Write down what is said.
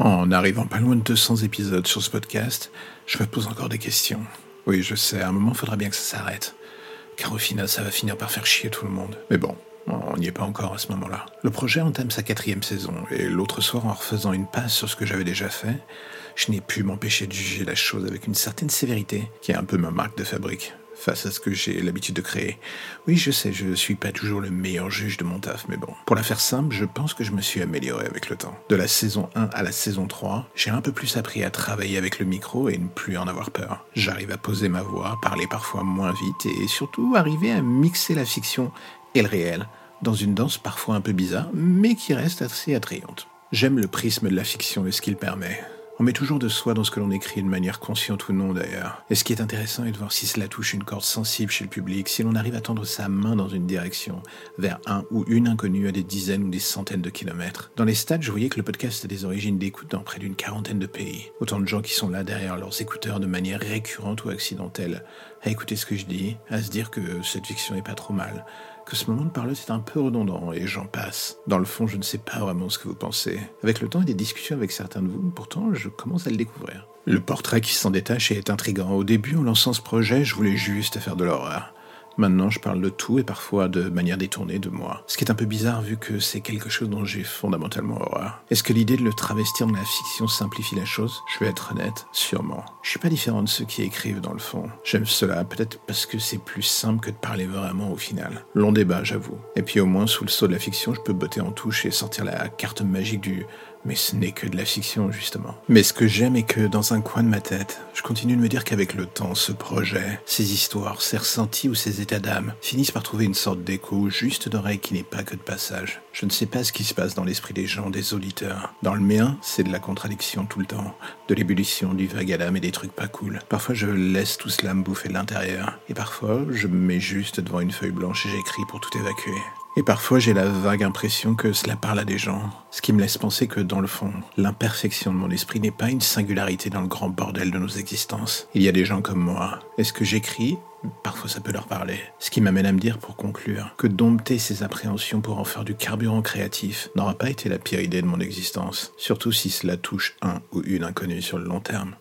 En arrivant pas loin de 200 épisodes sur ce podcast, je me pose encore des questions. Oui, je sais, à un moment, faudra bien que ça s'arrête. Car au final, ça va finir par faire chier tout le monde. Mais bon, on n'y est pas encore à ce moment-là. Le projet entame sa quatrième saison, et l'autre soir, en refaisant une passe sur ce que j'avais déjà fait, je n'ai pu m'empêcher de juger la chose avec une certaine sévérité, qui est un peu ma marque de fabrique face à ce que j'ai l'habitude de créer. Oui, je sais, je suis pas toujours le meilleur juge de mon taf, mais bon. Pour la faire simple, je pense que je me suis amélioré avec le temps. De la saison 1 à la saison 3, j'ai un peu plus appris à travailler avec le micro et ne plus en avoir peur. J'arrive à poser ma voix, parler parfois moins vite et surtout arriver à mixer la fiction et le réel dans une danse parfois un peu bizarre, mais qui reste assez attrayante. J'aime le prisme de la fiction et ce qu'il permet. On met toujours de soi dans ce que l'on écrit de manière consciente ou non d'ailleurs. Et ce qui est intéressant est de voir si cela touche une corde sensible chez le public, si l'on arrive à tendre sa main dans une direction, vers un ou une inconnue à des dizaines ou des centaines de kilomètres. Dans les stats, je voyais que le podcast a des origines d'écoute dans près d'une quarantaine de pays. Autant de gens qui sont là derrière leurs écouteurs de manière récurrente ou accidentelle, à écouter ce que je dis, à se dire que cette fiction est pas trop mal, ce moment de parler est un peu redondant, et j'en passe. Dans le fond, je ne sais pas vraiment ce que vous pensez. Avec le temps et des discussions avec certains de vous, pourtant, je commence à le découvrir. Le portrait qui s'en détache est intrigant. Au début, en lançant ce projet, je voulais juste faire de l'horreur. Maintenant, je parle de tout et parfois de manière détournée de moi. Ce qui est un peu bizarre vu que c'est quelque chose dont j'ai fondamentalement horreur. Est-ce que l'idée de le travestir dans la fiction simplifie la chose? Je vais être honnête, sûrement. Je suis pas différent de ceux qui écrivent dans le fond. J'aime cela, peut-être parce que c'est plus simple que de parler vraiment au final. Long débat, j'avoue. Et puis au moins, sous le saut de la fiction, je peux botter en touche et sortir la carte magique du mais ce n'est que de la fiction, justement. Mais ce que j'aime est que, dans un coin de ma tête, je continue de me dire qu'avec le temps, ce projet, ces histoires, ces ressentis ou ces états d'âme finissent par trouver une sorte d'écho juste d'oreille qui n'est pas que de passage. Je ne sais pas ce qui se passe dans l'esprit des gens, des auditeurs. Dans le mien, c'est de la contradiction tout le temps, de l'ébullition, du vague à l'âme et des trucs pas cool. Parfois, je laisse tout cela me bouffer de l'intérieur. Et parfois, je me mets juste devant une feuille blanche et j'écris pour tout évacuer. Et parfois j'ai la vague impression que cela parle à des gens, ce qui me laisse penser que dans le fond, l'imperfection de mon esprit n'est pas une singularité dans le grand bordel de nos existences. Il y a des gens comme moi. Est-ce que j'écris? Parfois ça peut leur parler. Ce qui m'amène à me dire pour conclure que dompter ces appréhensions pour en faire du carburant créatif n'aura pas été la pire idée de mon existence, surtout si cela touche un ou une inconnue sur le long terme.